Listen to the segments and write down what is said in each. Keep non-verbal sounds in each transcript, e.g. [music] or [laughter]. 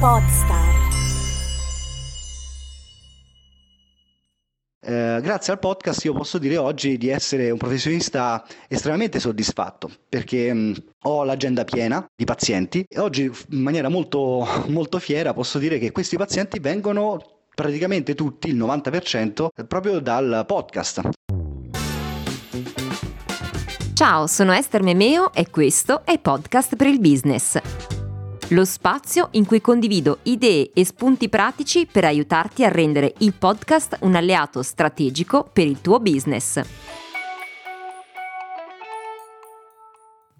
Podstar. Eh, grazie al podcast io posso dire oggi di essere un professionista estremamente soddisfatto perché mh, ho l'agenda piena di pazienti e oggi in maniera molto, [laughs] molto fiera posso dire che questi pazienti vengono praticamente tutti, il 90%, proprio dal podcast. Ciao, sono Esther Memeo e questo è Podcast per il Business lo spazio in cui condivido idee e spunti pratici per aiutarti a rendere il podcast un alleato strategico per il tuo business.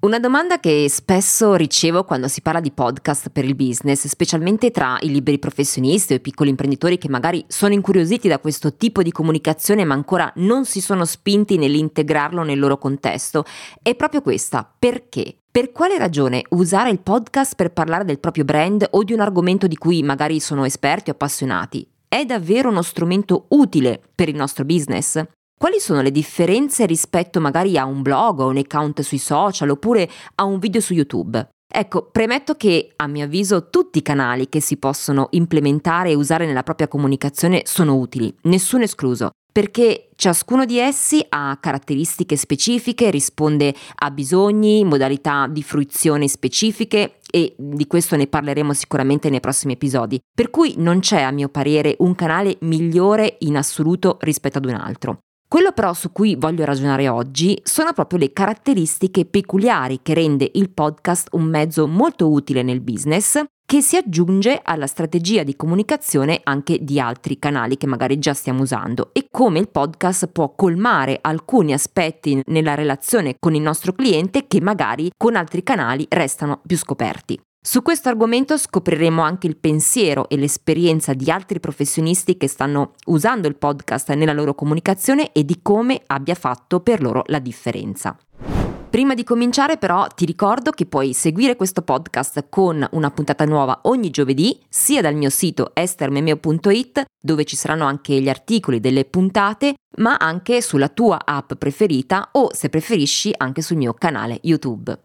Una domanda che spesso ricevo quando si parla di podcast per il business, specialmente tra i liberi professionisti o i piccoli imprenditori che magari sono incuriositi da questo tipo di comunicazione ma ancora non si sono spinti nell'integrarlo nel loro contesto, è proprio questa. Perché? Per quale ragione usare il podcast per parlare del proprio brand o di un argomento di cui magari sono esperti o appassionati? È davvero uno strumento utile per il nostro business? Quali sono le differenze rispetto magari a un blog o un account sui social oppure a un video su YouTube? Ecco, premetto che a mio avviso tutti i canali che si possono implementare e usare nella propria comunicazione sono utili, nessuno escluso perché ciascuno di essi ha caratteristiche specifiche, risponde a bisogni, modalità di fruizione specifiche e di questo ne parleremo sicuramente nei prossimi episodi. Per cui non c'è a mio parere un canale migliore in assoluto rispetto ad un altro. Quello però su cui voglio ragionare oggi sono proprio le caratteristiche peculiari che rende il podcast un mezzo molto utile nel business che si aggiunge alla strategia di comunicazione anche di altri canali che magari già stiamo usando e come il podcast può colmare alcuni aspetti nella relazione con il nostro cliente che magari con altri canali restano più scoperti. Su questo argomento scopriremo anche il pensiero e l'esperienza di altri professionisti che stanno usando il podcast nella loro comunicazione e di come abbia fatto per loro la differenza. Prima di cominciare però ti ricordo che puoi seguire questo podcast con una puntata nuova ogni giovedì sia dal mio sito estermemeo.it dove ci saranno anche gli articoli delle puntate ma anche sulla tua app preferita o se preferisci anche sul mio canale YouTube.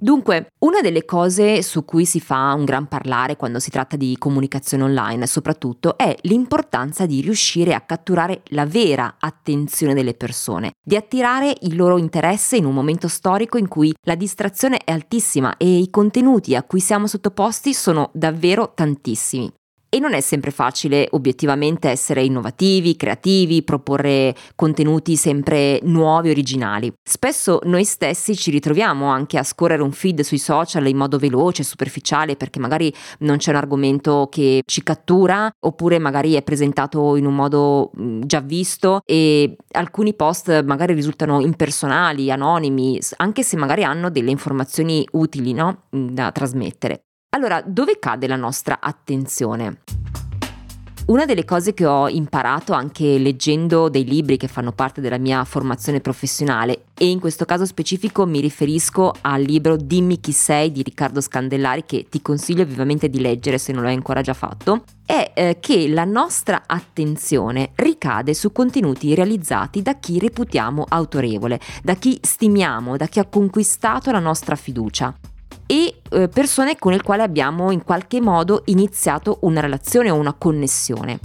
Dunque, una delle cose su cui si fa un gran parlare quando si tratta di comunicazione online, soprattutto, è l'importanza di riuscire a catturare la vera attenzione delle persone, di attirare il loro interesse in un momento storico in cui la distrazione è altissima e i contenuti a cui siamo sottoposti sono davvero tantissimi. E non è sempre facile obiettivamente essere innovativi, creativi, proporre contenuti sempre nuovi, originali. Spesso noi stessi ci ritroviamo anche a scorrere un feed sui social in modo veloce, superficiale, perché magari non c'è un argomento che ci cattura, oppure magari è presentato in un modo già visto e alcuni post magari risultano impersonali, anonimi, anche se magari hanno delle informazioni utili no? da trasmettere. Allora, dove cade la nostra attenzione? Una delle cose che ho imparato anche leggendo dei libri che fanno parte della mia formazione professionale, e in questo caso specifico mi riferisco al libro Dimmi chi sei di Riccardo Scandellari, che ti consiglio vivamente di leggere se non l'hai ancora già fatto, è eh, che la nostra attenzione ricade su contenuti realizzati da chi reputiamo autorevole, da chi stimiamo, da chi ha conquistato la nostra fiducia e eh, persone con le quali abbiamo in qualche modo iniziato una relazione o una connessione.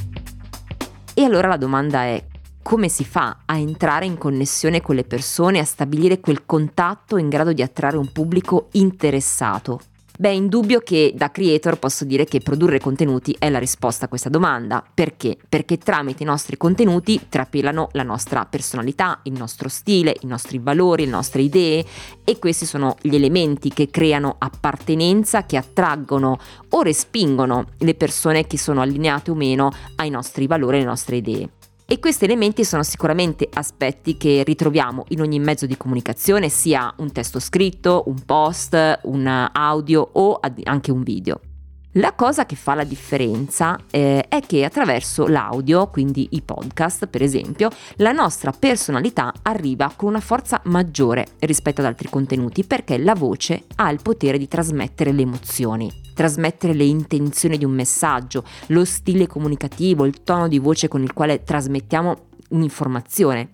E allora la domanda è come si fa a entrare in connessione con le persone, a stabilire quel contatto in grado di attrarre un pubblico interessato Beh, indubbio che da creator posso dire che produrre contenuti è la risposta a questa domanda. Perché? Perché tramite i nostri contenuti trapelano la nostra personalità, il nostro stile, i nostri valori, le nostre idee e questi sono gli elementi che creano appartenenza, che attraggono o respingono le persone che sono allineate o meno ai nostri valori e alle nostre idee. E questi elementi sono sicuramente aspetti che ritroviamo in ogni mezzo di comunicazione, sia un testo scritto, un post, un audio o anche un video. La cosa che fa la differenza eh, è che attraverso l'audio, quindi i podcast per esempio, la nostra personalità arriva con una forza maggiore rispetto ad altri contenuti perché la voce ha il potere di trasmettere le emozioni, trasmettere le intenzioni di un messaggio, lo stile comunicativo, il tono di voce con il quale trasmettiamo un'informazione.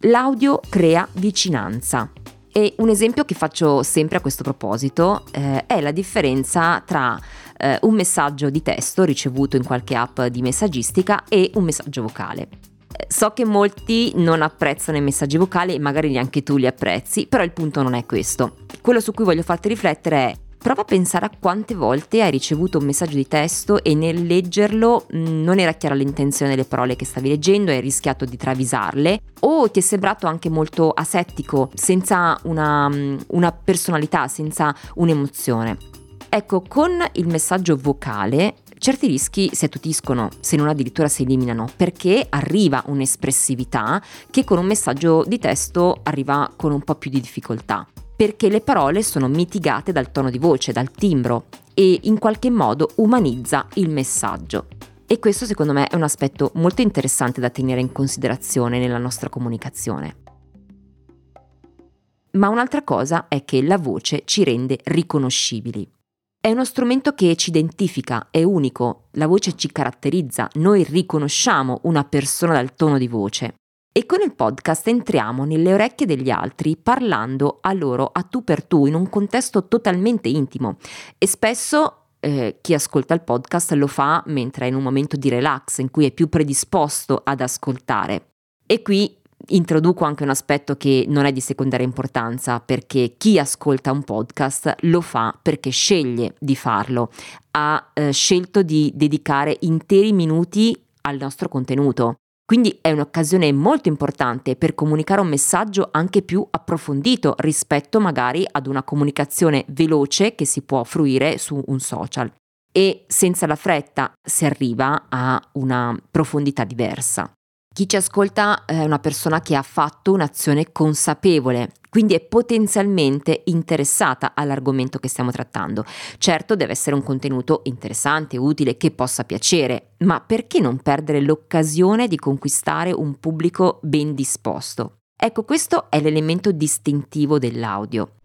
L'audio crea vicinanza E un esempio che faccio sempre a questo proposito eh, è la differenza tra eh, un messaggio di testo ricevuto in qualche app di messaggistica e un messaggio vocale. Eh, so che molti non apprezzano i messaggi vocali e magari neanche tu li apprezzi, però il punto non è questo. Quello su cui voglio farti riflettere è Prova a pensare a quante volte hai ricevuto un messaggio di testo e nel leggerlo mm, non era chiara l'intenzione delle parole che stavi leggendo hai rischiato di travisarle o ti è sembrato anche molto asettico, senza una, mm, una personalità, senza un'emozione. Ecco, con il messaggio vocale certi rischi si attutiscono, se non addirittura si eliminano, perché arriva un'espressività che con un messaggio di testo arriva con un po' più di difficoltà perché le parole sono mitigate dal tono di voce, dal timbro e in qualche modo umanizza il messaggio. E questo secondo me è un aspetto molto interessante da tenere in considerazione nella nostra comunicazione. Ma un'altra cosa è che la voce ci rende riconoscibili. È uno strumento che ci identifica, è unico, la voce ci caratterizza, noi riconosciamo una persona dal tono di voce. E con il podcast entriamo nelle orecchie degli altri parlando a loro a tu per tu in un contesto totalmente intimo e spesso eh, chi ascolta il podcast lo fa mentre è in un momento di relax in cui è più predisposto ad ascoltare. E qui introduco anche un aspetto che non è di secondaria importanza perché chi ascolta un podcast lo fa perché sceglie di farlo, ha eh, scelto di dedicare interi minuti al nostro contenuto. Quindi è un'occasione molto importante per comunicare un messaggio anche più approfondito rispetto magari ad una comunicazione veloce che si può fruire su un social. E senza la fretta si arriva a una profondità diversa. Chi ci ascolta è una persona che ha fatto un'azione consapevole, quindi è potenzialmente interessata all'argomento che stiamo trattando. Certo deve essere un contenuto interessante, utile, che possa piacere, ma perché non perdere l'occasione di conquistare un pubblico ben disposto? Ecco, questo è l'elemento distintivo dell'audio.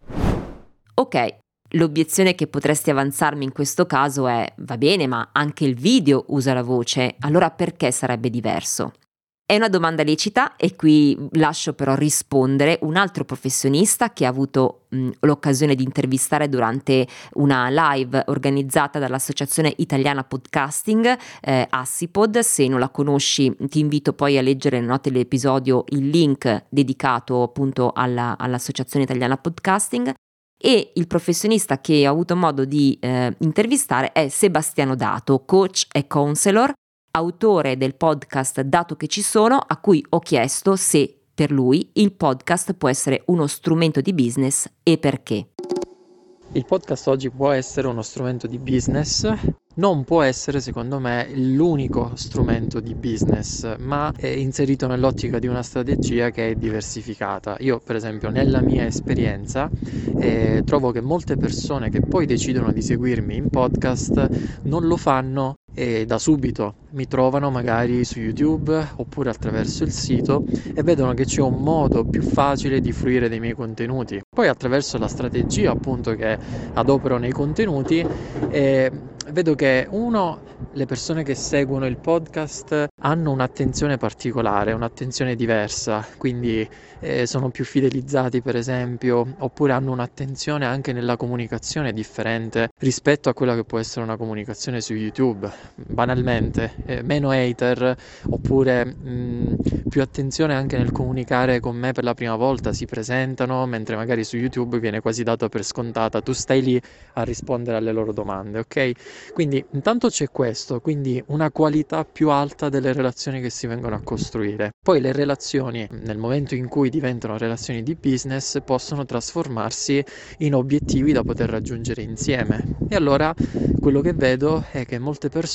Ok, L'obiezione che potresti avanzarmi in questo caso è, va bene, ma anche il video usa la voce, allora perché sarebbe diverso? È una domanda lecita e qui lascio però rispondere un altro professionista che ha avuto mh, l'occasione di intervistare durante una live organizzata dall'Associazione Italiana Podcasting, eh, Assipod. Se non la conosci ti invito poi a leggere nelle note dell'episodio il link dedicato appunto alla, all'Associazione Italiana Podcasting e il professionista che ho avuto modo di eh, intervistare è Sebastiano Dato, coach e counselor autore del podcast Dato che ci sono, a cui ho chiesto se per lui il podcast può essere uno strumento di business e perché. Il podcast oggi può essere uno strumento di business, non può essere secondo me l'unico strumento di business, ma è inserito nell'ottica di una strategia che è diversificata. Io per esempio nella mia esperienza eh, trovo che molte persone che poi decidono di seguirmi in podcast non lo fanno e da subito mi trovano magari su YouTube oppure attraverso il sito e vedono che c'è un modo più facile di fruire dei miei contenuti. Poi attraverso la strategia appunto che adopero nei contenuti eh, vedo che uno le persone che seguono il podcast hanno un'attenzione particolare, un'attenzione diversa, quindi eh, sono più fidelizzati per esempio, oppure hanno un'attenzione anche nella comunicazione differente rispetto a quella che può essere una comunicazione su YouTube. Banalmente, eh, meno hater, oppure mh, più attenzione anche nel comunicare con me per la prima volta, si presentano, mentre magari su YouTube viene quasi dato per scontata, tu stai lì a rispondere alle loro domande, ok? Quindi intanto c'è questo, quindi una qualità più alta delle relazioni che si vengono a costruire. Poi le relazioni, nel momento in cui diventano relazioni di business, possono trasformarsi in obiettivi da poter raggiungere insieme. E allora quello che vedo è che molte persone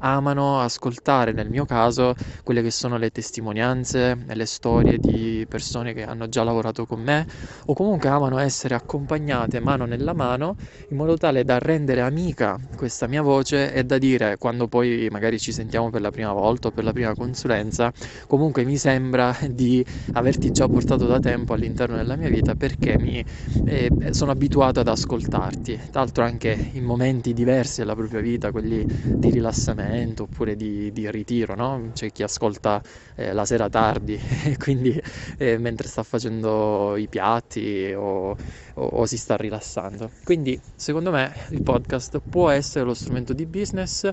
amano ascoltare, nel mio caso, quelle che sono le testimonianze e le storie di persone che hanno già lavorato con me o comunque amano essere accompagnate mano nella mano in modo tale da rendere amica questa mia voce e da dire quando poi magari ci sentiamo per la prima volta o per la prima consulenza, comunque mi sembra di averti già portato da tempo all'interno della mia vita perché mi eh, sono abituato ad ascoltarti, tra l'altro anche in momenti diversi della propria vita, quelli di rilassamento oppure di, di ritiro, no? C'è chi ascolta eh, la sera tardi [laughs] e quindi eh, mentre sta facendo i piatti o, o, o si sta rilassando. Quindi secondo me il podcast può essere lo strumento di business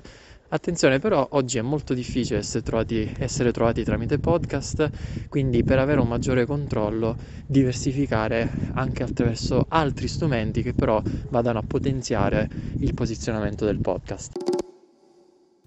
Attenzione però, oggi è molto difficile essere trovati, essere trovati, tramite podcast, quindi per avere un maggiore controllo diversificare anche attraverso altri strumenti che però vadano a potenziare il posizionamento del podcast.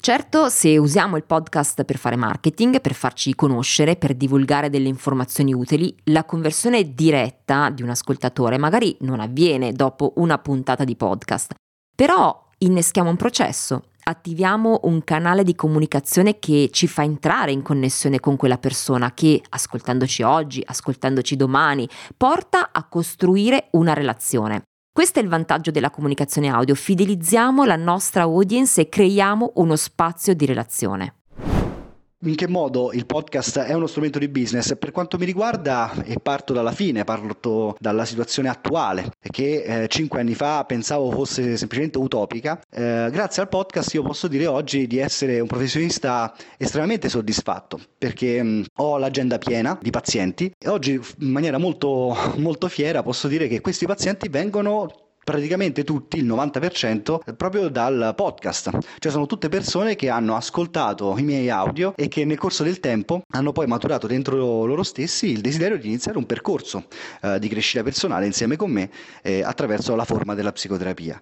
Certo, se usiamo il podcast per fare marketing, per farci conoscere, per divulgare delle informazioni utili, la conversione diretta di un ascoltatore magari non avviene dopo una puntata di podcast. Però inneschiamo un processo, attiviamo un canale di comunicazione che ci fa entrare in connessione con quella persona che, ascoltandoci oggi, ascoltandoci domani, porta a costruire una relazione. Questo è il vantaggio della comunicazione audio, fidelizziamo la nostra audience e creiamo uno spazio di relazione in che modo il podcast è uno strumento di business? Per quanto mi riguarda, e parto dalla fine, parto dalla situazione attuale, che eh, cinque anni fa pensavo fosse semplicemente utopica, eh, grazie al podcast io posso dire oggi di essere un professionista estremamente soddisfatto, perché mh, mm, ho l'agenda piena di pazienti e oggi in maniera molto, molto fiera posso dire che questi pazienti vengono praticamente tutti, il 90%, proprio dal podcast. Cioè sono tutte persone che hanno ascoltato i miei audio e che nel corso del tempo hanno poi maturato dentro loro stessi il desiderio di iniziare un percorso eh, di crescita personale insieme con me eh, attraverso la forma della psicoterapia.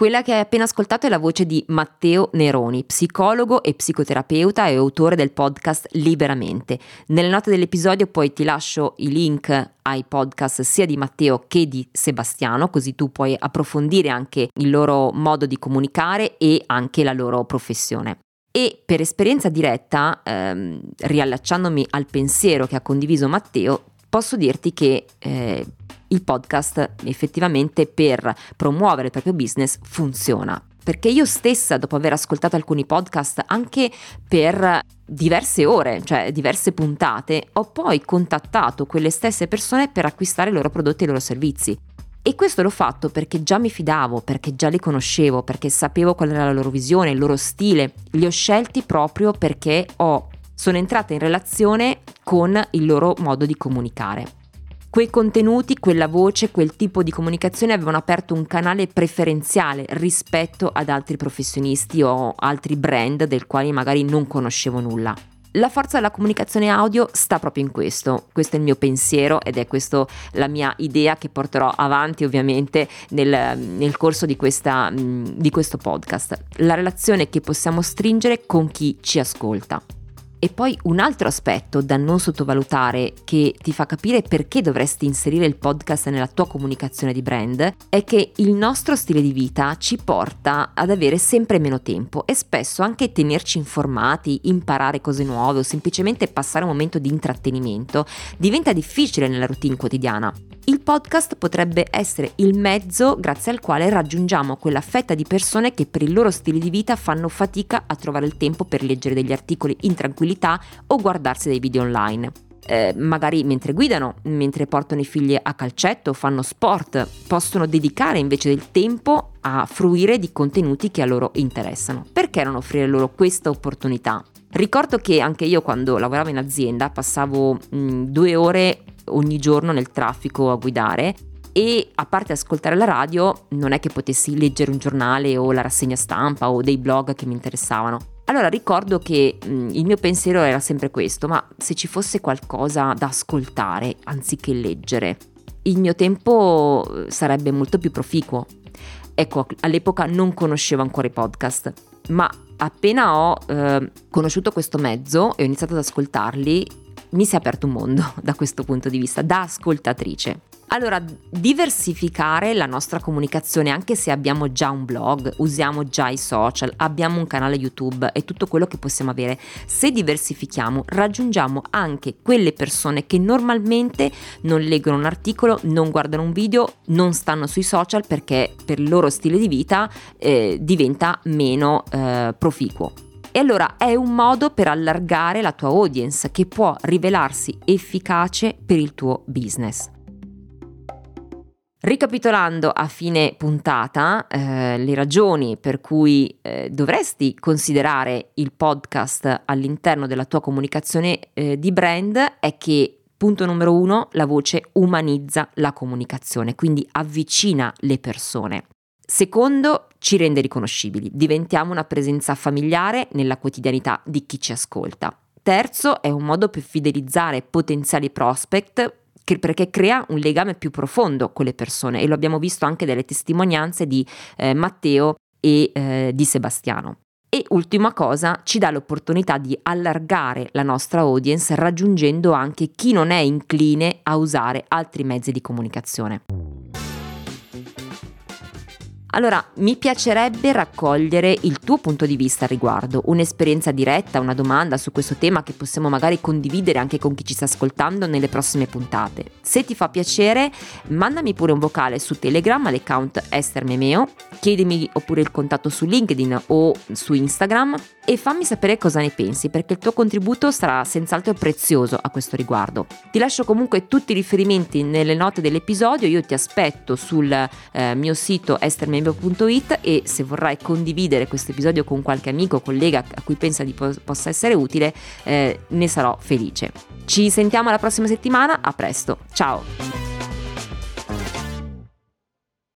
Quella che hai appena ascoltato è la voce di Matteo Neroni, psicologo e psicoterapeuta e autore del podcast Liberamente. Nelle note dell'episodio poi ti lascio i link ai podcast sia di Matteo che di Sebastiano, così tu puoi approfondire anche il loro modo di comunicare e anche la loro professione. E per esperienza diretta, ehm, riallacciandomi al pensiero che ha condiviso Matteo, posso dirti che eh, il podcast effettivamente per promuovere il proprio business funziona. Perché io stessa, dopo aver ascoltato alcuni podcast anche per diverse ore, cioè diverse puntate, ho poi contattato quelle stesse persone per acquistare i loro prodotti e i loro servizi. E questo l'ho fatto perché già mi fidavo, perché già li conoscevo, perché sapevo qual era la loro visione, il loro stile. Li ho scelti proprio perché ho, sono entrata in relazione con il loro modo di comunicare. Quei contenuti, quella voce, quel tipo di comunicazione avevano aperto un canale preferenziale rispetto ad altri professionisti o altri brand del quali magari non conoscevo nulla. La forza della comunicazione audio sta proprio in questo, questo è il mio pensiero ed è questa la mia idea che porterò avanti ovviamente nel, nel corso di, questa, di questo podcast, la relazione che possiamo stringere con chi ci ascolta. E poi un altro aspetto da non sottovalutare che ti fa capire perché dovresti inserire il podcast nella tua comunicazione di brand è che il nostro stile di vita ci porta ad avere sempre meno tempo e spesso anche tenerci informati, imparare cose nuove o semplicemente passare un momento di intrattenimento diventa difficile nella routine quotidiana. Il podcast potrebbe essere il mezzo grazie al quale raggiungiamo quella fetta di persone che per il loro stile di vita fanno fatica a trovare il tempo per leggere degli articoli in tranquillità o guardarsi dei video online. Eh, magari mentre guidano, mentre portano i figli a calcetto, fanno sport, possono dedicare invece del tempo a fruire di contenuti che a loro interessano. Perché non offrire loro questa opportunità? Ricordo che anche io quando lavoravo in azienda passavo mh, due ore ogni giorno nel traffico a guidare e a parte ascoltare la radio non è che potessi leggere un giornale o la rassegna stampa o dei blog che mi interessavano. Allora ricordo che mh, il mio pensiero era sempre questo, ma se ci fosse qualcosa da ascoltare anziché leggere, il mio tempo eh, sarebbe molto più proficuo. Ecco, all'epoca non conoscevo ancora i podcast, ma appena ho eh, conosciuto questo mezzo e ho iniziato ad ascoltarli, mi si è aperto un mondo [laughs] da questo punto di vista, da ascoltatrice. Allora, diversificare la nostra comunicazione, anche se abbiamo già un blog, usiamo già i social, abbiamo un canale YouTube e tutto quello che possiamo avere, se diversifichiamo raggiungiamo anche quelle persone che normalmente non leggono un articolo, non guardano un video, non stanno sui social perché per il loro stile di vita eh, diventa meno eh, proficuo. E allora è un modo per allargare la tua audience che può rivelarsi efficace per il tuo business. Ricapitolando a fine puntata, eh, le ragioni per cui eh, dovresti considerare il podcast all'interno della tua comunicazione eh, di brand è che Punto numero uno, la voce umanizza la comunicazione, quindi avvicina le persone. Secondo, ci rende riconoscibili, diventiamo una presenza familiare nella quotidianità di chi ci ascolta. Terzo, è un modo per fidelizzare potenziali prospect perché crea un legame più profondo con le persone e lo abbiamo visto anche dalle testimonianze di eh, Matteo e eh, di Sebastiano. E ultima cosa, ci dà l'opportunità di allargare la nostra audience raggiungendo anche chi non è incline a usare altri mezzi di comunicazione. Allora, mi piacerebbe raccogliere il tuo punto di vista al riguardo, un'esperienza diretta, una domanda su questo tema che possiamo magari condividere anche con chi ci sta ascoltando nelle prossime puntate. Se ti fa piacere, mandami pure un vocale su Telegram all'account Esther Memeo, chiedimi oppure il contatto su LinkedIn o su Instagram e fammi sapere cosa ne pensi perché il tuo contributo sarà senz'altro prezioso a questo riguardo. Ti lascio comunque tutti i riferimenti nelle note dell'episodio, io ti aspetto sul eh, mio sito estermembio.it e se vorrai condividere questo episodio con qualche amico o collega a cui pensa di po- possa essere utile, eh, ne sarò felice. Ci sentiamo la prossima settimana, a presto, ciao!